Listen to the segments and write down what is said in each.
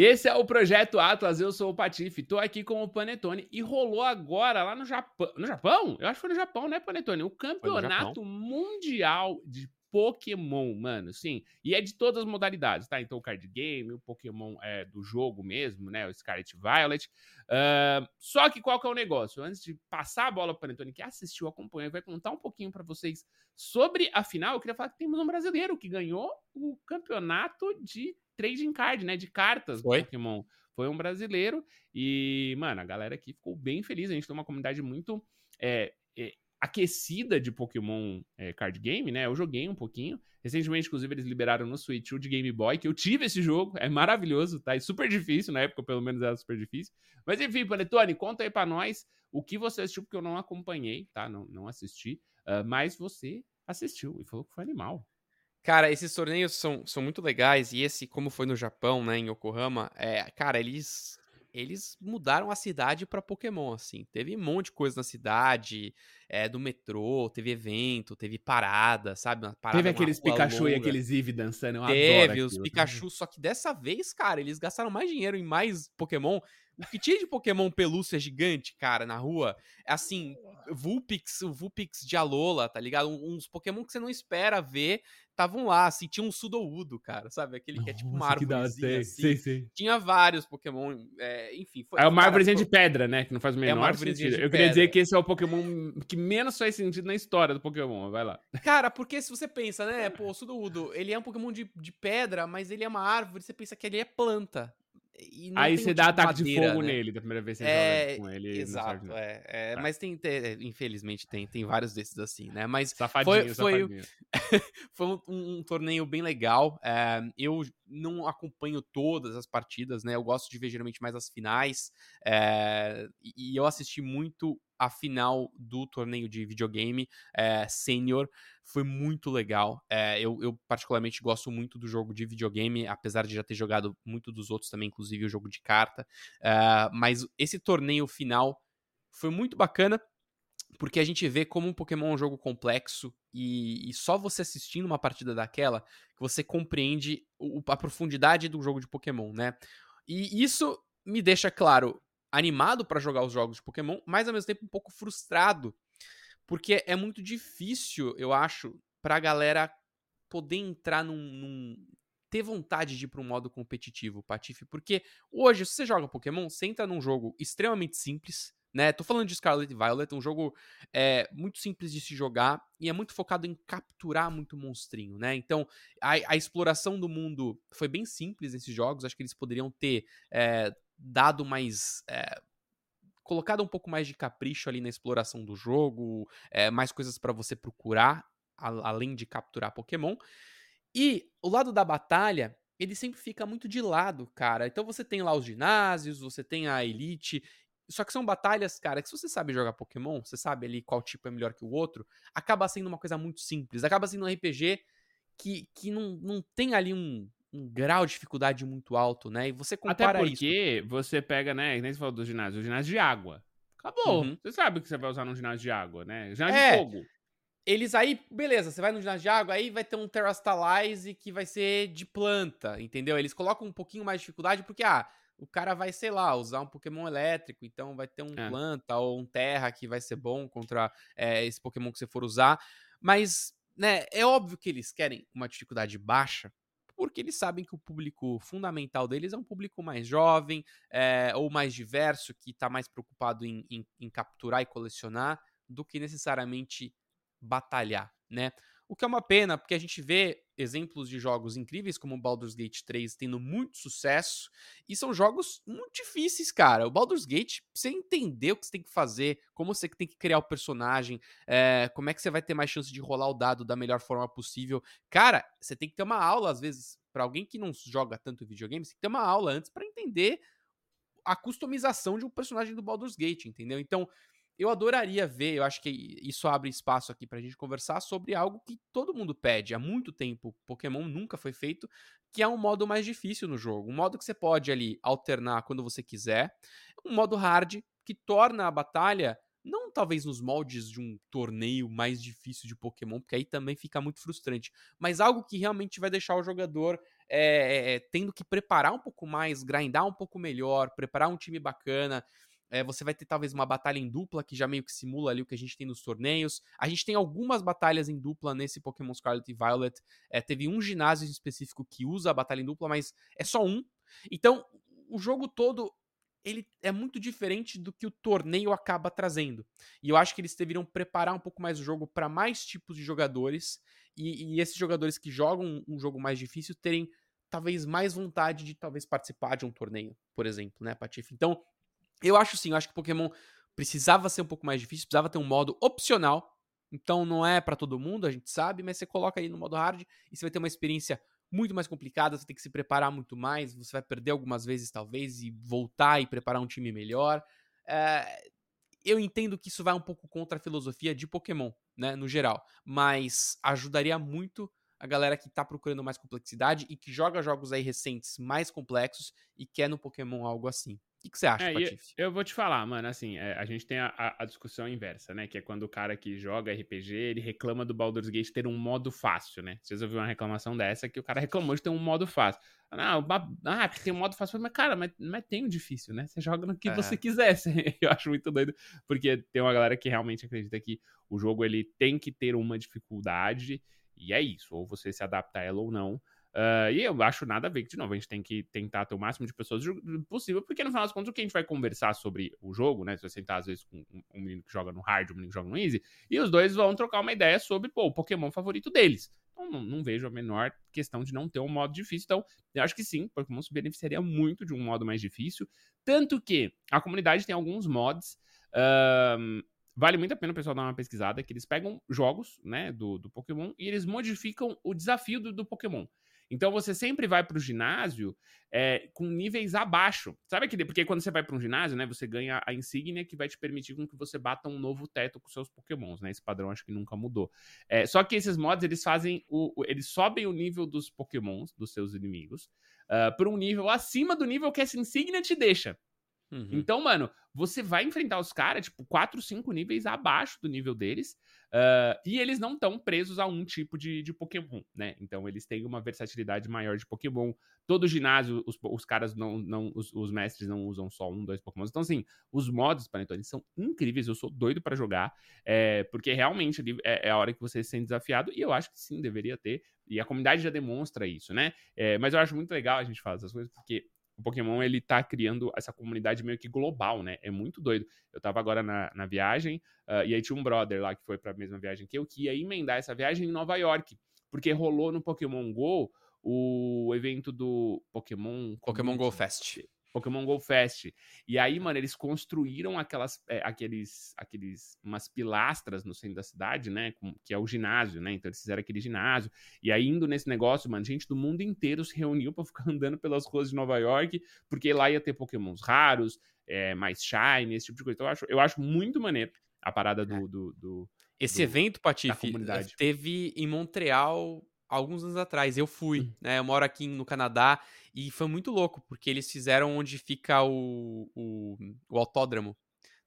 Esse é o Projeto Atlas, eu sou o Patife, tô aqui com o Panetone e rolou agora lá no Japão. No Japão? Eu acho que foi no Japão, né, Panetone? O campeonato mundial de Pokémon, mano, sim. E é de todas as modalidades, tá? Então, o card game, o Pokémon é do jogo mesmo, né? O Scarlet Violet. Uh, só que qual que é o negócio? Antes de passar a bola para o Antônio, que assistiu, acompanhou, vai contar um pouquinho para vocês sobre a final. Eu queria falar que temos um brasileiro que ganhou o campeonato de trading card, né? De cartas Foi? do Pokémon. Foi um brasileiro e, mano, a galera aqui ficou bem feliz. A gente tem uma comunidade muito é, é, aquecida de Pokémon é, card game, né? Eu joguei um pouquinho. Recentemente, inclusive, eles liberaram no Switch o de Game Boy, que eu tive esse jogo. É maravilhoso, tá? É super difícil, na época, pelo menos, era super difícil. Mas enfim, Panetone, conta aí pra nós o que você assistiu, porque eu não acompanhei, tá? Não, não assisti. Uh, mas você assistiu e falou que foi animal. Cara, esses torneios são, são muito legais e esse, como foi no Japão, né, em Yokohama, é, cara, eles eles mudaram a cidade para Pokémon, assim. Teve um monte de coisa na cidade, é, do metrô, teve evento, teve parada, sabe? Parada, teve aqueles Pikachu longa. e aqueles Eevee dançando, eu Teve os Pikachu, só que dessa vez, cara, eles gastaram mais dinheiro em mais Pokémon. O que tinha de Pokémon pelúcia gigante, cara, na rua, é assim, Vulpix, o Vulpix de Alola, tá ligado? Uns Pokémon que você não espera ver, estavam lá, assim, tinha um Sudowoodo, cara, sabe? Aquele que é tipo uma árvore. Assim. Sim, sim. Tinha vários Pokémon, é, enfim. Foi, é uma árvorezinha de pedra, né? Que não faz o menor é sentido. Eu queria dizer que esse é o Pokémon que menos faz sentido na história do Pokémon, vai lá. Cara, porque se você pensa, né, pô, o Sudowoodo, ele é um Pokémon de, de pedra, mas ele é uma árvore, você pensa que ele é planta. Aí você dá tipo ataque de, madeira, de fogo né? nele da primeira vez que você é, joga com ele. Exato, é, é tá. mas tem, tem, infelizmente tem, tem vários desses assim, né? Mas safadinho, foi, foi, foi um, um, torneio bem legal. É, eu não acompanho todas as partidas, né? Eu gosto de ver geralmente mais as finais. É, e eu assisti muito a final do torneio de videogame é, sênior. Foi muito legal. É, eu, eu, particularmente gosto muito do jogo de videogame, apesar de já ter jogado muito dos outros também, inclusive o jogo de carta. É, mas esse torneio final foi muito bacana. Porque a gente vê como um Pokémon é um jogo complexo e, e só você assistindo uma partida daquela que você compreende o, a profundidade do jogo de Pokémon, né? E isso me deixa claro animado para jogar os jogos de Pokémon, mas ao mesmo tempo um pouco frustrado, porque é muito difícil, eu acho, pra galera poder entrar num, num ter vontade de ir para um modo competitivo, Patife, porque hoje, se você joga Pokémon, você entra num jogo extremamente simples, né? Tô falando de Scarlet Violet, um jogo é, muito simples de se jogar e é muito focado em capturar muito monstrinho, né? Então, a, a exploração do mundo foi bem simples nesses jogos, acho que eles poderiam ter é, dado mais. É, colocado um pouco mais de capricho ali na exploração do jogo, é, mais coisas para você procurar, a, além de capturar Pokémon. E o lado da batalha, ele sempre fica muito de lado, cara. Então você tem lá os ginásios, você tem a Elite. Só que são batalhas, cara, que se você sabe jogar Pokémon, você sabe ali qual tipo é melhor que o outro, acaba sendo uma coisa muito simples. Acaba sendo um RPG que, que não, não tem ali um, um grau de dificuldade muito alto, né? E você compara Até porque isso. você pega, né? Nem você falou do ginásio, o ginásio de água. Acabou. Uhum. Você sabe o que você vai usar no ginásio de água, né? Ginásio é, de fogo. Eles aí, beleza, você vai no ginásio de água, aí vai ter um Terrastalize que vai ser de planta, entendeu? Eles colocam um pouquinho mais de dificuldade porque, ah, o cara vai, sei lá, usar um Pokémon elétrico, então vai ter um é. planta ou um terra que vai ser bom contra é, esse Pokémon que você for usar. Mas, né, é óbvio que eles querem uma dificuldade baixa, porque eles sabem que o público fundamental deles é um público mais jovem é, ou mais diverso, que está mais preocupado em, em, em capturar e colecionar do que necessariamente batalhar, né? O que é uma pena, porque a gente vê exemplos de jogos incríveis como o Baldur's Gate 3 tendo muito sucesso, e são jogos muito difíceis, cara. O Baldur's Gate, você entender o que você tem que fazer, como você tem que criar o personagem, é, como é que você vai ter mais chance de rolar o dado da melhor forma possível. Cara, você tem que ter uma aula, às vezes, para alguém que não joga tanto videogame, você tem que ter uma aula antes para entender a customização de um personagem do Baldur's Gate, entendeu? Então, eu adoraria ver, eu acho que isso abre espaço aqui pra gente conversar sobre algo que todo mundo pede há muito tempo. Pokémon nunca foi feito, que é um modo mais difícil no jogo. Um modo que você pode ali alternar quando você quiser. Um modo hard que torna a batalha não talvez nos moldes de um torneio mais difícil de Pokémon, porque aí também fica muito frustrante, mas algo que realmente vai deixar o jogador é, é, tendo que preparar um pouco mais, grindar um pouco melhor, preparar um time bacana. É, você vai ter talvez uma batalha em dupla, que já meio que simula ali o que a gente tem nos torneios. A gente tem algumas batalhas em dupla nesse Pokémon Scarlet e Violet. É, teve um ginásio específico que usa a batalha em dupla, mas é só um. Então, o jogo todo ele é muito diferente do que o torneio acaba trazendo. E eu acho que eles deveriam preparar um pouco mais o jogo para mais tipos de jogadores e, e, esses jogadores que jogam um jogo mais difícil terem talvez mais vontade de talvez participar de um torneio, por exemplo, né, Patife? Então, eu acho sim, eu acho que Pokémon precisava ser um pouco mais difícil, precisava ter um modo opcional. Então não é para todo mundo, a gente sabe, mas você coloca aí no modo hard e você vai ter uma experiência muito mais complicada, você tem que se preparar muito mais, você vai perder algumas vezes talvez e voltar e preparar um time melhor. É, eu entendo que isso vai um pouco contra a filosofia de Pokémon, né, no geral, mas ajudaria muito a galera que tá procurando mais complexidade e que joga jogos aí recentes mais complexos e quer no Pokémon algo assim. O que, que, você acha, é, Patife? Eu vou te falar, mano, assim, é, a gente tem a, a, discussão inversa, né? Que é quando o cara que joga RPG, ele reclama do Baldur's Gate ter um modo fácil, né? Vocês ouviram uma reclamação dessa que o cara reclamou de ter um modo fácil. Não, ah, tem um modo fácil. Mas, cara, mas, mas tem um difícil, né? Você joga no que é. você quiser. Eu acho muito doido, porque tem uma galera que realmente acredita que o jogo ele tem que ter uma dificuldade, e é isso. Ou você se adapta a ela ou não. Uh, e eu acho nada a ver que, de novo, a gente tem que tentar ter o máximo de pessoas possível, porque no final das contas, o que a gente vai conversar sobre o jogo, né? Se você sentar, às vezes, com um menino que joga no hard, um menino que joga no easy, e os dois vão trocar uma ideia sobre, pô, o Pokémon favorito deles. Então, não, não, vejo a menor questão de não ter um modo difícil. Então, eu acho que sim, Pokémon se beneficiaria muito de um modo mais difícil. Tanto que a comunidade tem alguns mods. Uh, vale muito a pena o pessoal dar uma pesquisada, que eles pegam jogos, né, do, do Pokémon e eles modificam o desafio do, do Pokémon. Então você sempre vai para o ginásio é, com níveis abaixo. Sabe aquele? Porque quando você vai para um ginásio, né, você ganha a insígnia que vai te permitir com que você bata um novo teto com seus pokémons, né? Esse padrão acho que nunca mudou. É, só que esses mods, eles fazem o, eles sobem o nível dos pokémons, dos seus inimigos, uh, para um nível acima do nível que essa insígnia te deixa. Uhum. Então, mano, você vai enfrentar os caras, tipo, 4, 5 níveis abaixo do nível deles. Uh, e eles não estão presos a um tipo de, de Pokémon, né? Então eles têm uma versatilidade maior de Pokémon. Todo ginásio, os, os caras não. não os, os, mestres não usam só um, dois Pokémon. Então, assim, os modos Panetone são incríveis. Eu sou doido para jogar. É, porque realmente é, é, a hora que você se sente desafiado. E eu acho que sim, deveria ter. E a comunidade já demonstra isso, né? É, mas eu acho muito legal a gente fazer essas coisas, porque o Pokémon ele tá criando essa comunidade meio que global, né? É muito doido. Eu tava agora na, na viagem uh, e aí tinha um brother lá que foi para a mesma viagem que eu que ia emendar essa viagem em Nova York, porque rolou no Pokémon Go o evento do Pokémon Pokémon Go Fest. Pokémon Go Fest. E aí, mano, eles construíram aquelas, é, aqueles, aqueles, umas pilastras no centro da cidade, né, com, que é o ginásio, né, então eles fizeram aquele ginásio, e aí indo nesse negócio, mano, gente do mundo inteiro se reuniu para ficar andando pelas ruas de Nova York, porque lá ia ter Pokémons raros, é, mais shine, esse tipo de coisa. Então eu acho, eu acho muito maneiro a parada do... É. do, do esse do, evento, Patife, teve em Montreal alguns anos atrás. Eu fui, hum. né? Eu moro aqui no Canadá e foi muito louco, porque eles fizeram onde fica o, o, o autódromo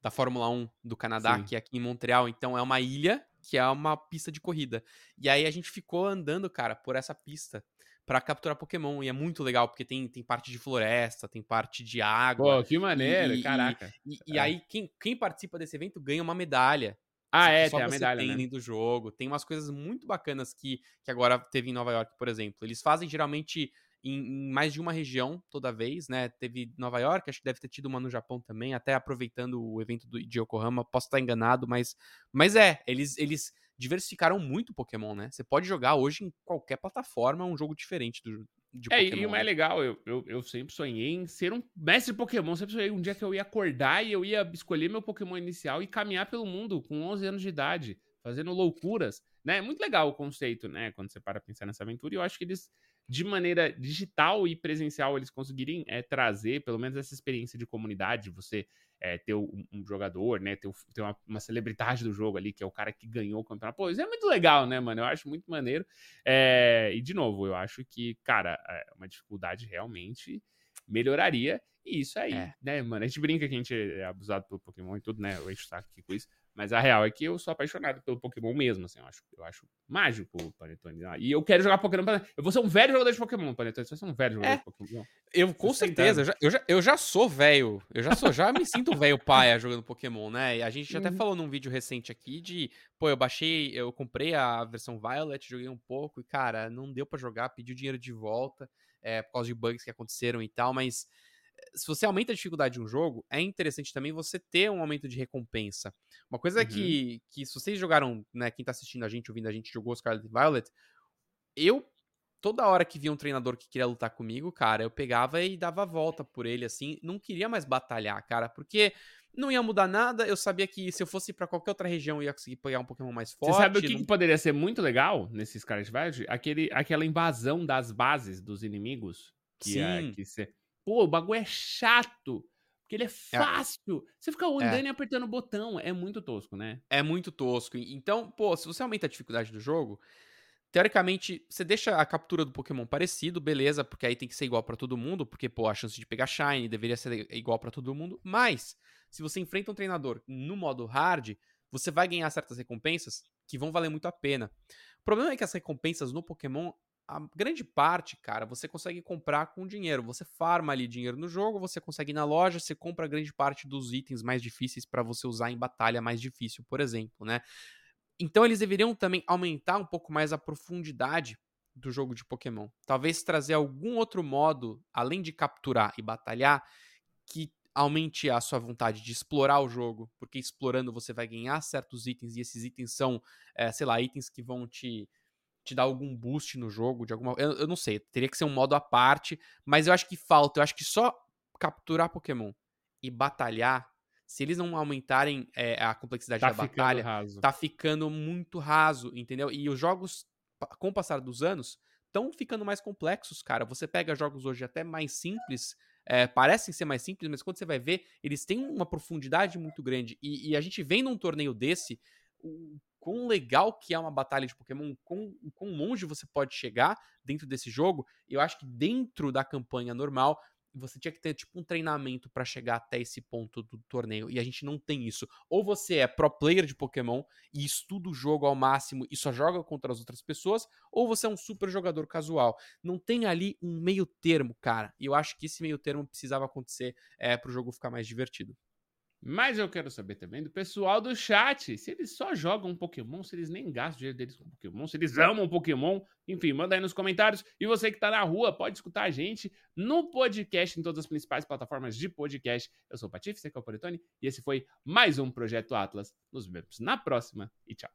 da Fórmula 1 do Canadá, Sim. que é aqui em Montreal. Então é uma ilha que é uma pista de corrida. E aí a gente ficou andando, cara, por essa pista para capturar Pokémon. E é muito legal, porque tem, tem parte de floresta, tem parte de água. Pô, que maneiro, e, caraca. E, e, é. e, aí, quem, quem participa desse evento ganha uma medalha. Ah, é, tem a medalha, tem né? do jogo. Tem umas coisas muito bacanas que, que agora teve em Nova York, por exemplo. Eles fazem geralmente em, mais de uma região toda vez, né? Teve Nova York, acho que deve ter tido uma no Japão também, até aproveitando o evento do, de Yokohama. Posso estar enganado, mas, mas é, eles, eles diversificaram muito o Pokémon, né? Você pode jogar hoje em qualquer plataforma um jogo diferente do, de é, Pokémon. e o mais né? legal, eu, eu, eu, sempre sonhei em ser um mestre de Pokémon. Sempre sonhei um dia que eu ia acordar e eu ia escolher meu Pokémon inicial e caminhar pelo mundo com 11 anos de idade, fazendo loucuras, né? Muito legal o conceito, né? Quando você para pensar nessa aventura. E eu acho que eles, de maneira digital e presencial, eles conseguirem é, trazer pelo menos essa experiência de comunidade, você é, ter um, um, jogador, né? Ter, ter uma, uma, celebridade do jogo ali, que é o cara que ganhou o campeonato. Pô, isso é muito legal, né, mano? Eu acho muito maneiro. É, e, de novo, eu acho que, cara, é uma dificuldade realmente melhoraria. E isso aí, é. né, mano? A gente brinca que a gente é abusado pelo Pokémon e tudo, né? Eu encho o saco aqui com isso. Mas a real é que eu sou apaixonado pelo Pokémon mesmo, assim, eu acho, eu acho mágico o Panetone. E eu quero jogar Pokémon. Eu vou ser um velho jogador de Pokémon, Panetone. Você vai ser um velho jogador é. de Pokémon. Eu, com certeza, eu já, eu já, eu, já, sou velho. Eu já sou, já me sinto velho paia jogando Pokémon, né? E a gente uhum. até falou num vídeo recente aqui de, pô, eu baixei, eu comprei a versão Violet, joguei um pouco e, cara, não deu para jogar, pedi o dinheiro de volta, é, por causa de bugs que aconteceram e tal, mas se você aumenta a dificuldade de um jogo, é interessante também você ter um aumento de recompensa. Uma coisa uhum. que, que, se vocês jogaram, né, quem tá assistindo a gente, ouvindo a gente, jogou Scarlet Violet, eu, toda hora que via um treinador que queria lutar comigo, cara, eu pegava e dava a volta por ele, assim, não queria mais batalhar, cara, porque não ia mudar nada, eu sabia que se eu fosse para qualquer outra região eu ia conseguir pegar um Pokémon mais forte. Você sabe o que, não... que poderia ser muito legal nesses Scarlet Violet? Aquele, aquela invasão das bases dos inimigos. Que Sim. É, que ser Pô, o bagulho é chato. Porque ele é, é. fácil. É. Você fica andando é. e apertando o botão. É muito tosco, né? É muito tosco. Então, pô, se você aumenta a dificuldade do jogo, teoricamente, você deixa a captura do Pokémon parecido, beleza, porque aí tem que ser igual para todo mundo, porque, pô, a chance de pegar Shine deveria ser igual para todo mundo. Mas, se você enfrenta um treinador no modo hard, você vai ganhar certas recompensas que vão valer muito a pena. O problema é que as recompensas no Pokémon a grande parte, cara, você consegue comprar com dinheiro. Você farma ali dinheiro no jogo, você consegue ir na loja, você compra grande parte dos itens mais difíceis para você usar em batalha mais difícil, por exemplo, né? Então eles deveriam também aumentar um pouco mais a profundidade do jogo de Pokémon. Talvez trazer algum outro modo, além de capturar e batalhar, que aumente a sua vontade de explorar o jogo, porque explorando você vai ganhar certos itens e esses itens são, é, sei lá, itens que vão te te dar algum boost no jogo, de alguma. Eu, eu, não sei, teria que ser um modo à parte, mas eu acho que falta. Eu acho que só capturar Pokémon e batalhar, se eles não aumentarem é, a complexidade tá da batalha, raso. tá ficando muito raso, entendeu? E os jogos, com o passar dos anos, estão ficando mais complexos, cara. Você pega jogos hoje até mais simples. É, parecem ser mais simples, mas quando você vai ver, eles têm uma profundidade muito grande. E, e a gente vem num torneio desse, o quão legal que é uma batalha de Pokémon, quão, quão longe você pode chegar dentro desse jogo. Eu acho que dentro da campanha normal, você tinha que ter tipo um treinamento para chegar até esse ponto do torneio e a gente não tem isso. Ou você é pro player de Pokémon e estuda o jogo ao máximo e só joga contra as outras pessoas, ou você é um super jogador casual. Não tem ali um meio termo, cara. E eu acho que esse meio termo precisava acontecer é, para o jogo ficar mais divertido. Mas eu quero saber também do pessoal do chat. Se eles só jogam Pokémon, se eles nem gastam dinheiro deles com Pokémon, se eles amam Pokémon. Enfim, manda aí nos comentários. E você que tá na rua, pode escutar a gente no podcast, em todas as principais plataformas de podcast. Eu sou o Patife, você é o Panetone, e esse foi mais um Projeto Atlas. Nos vemos na próxima e tchau.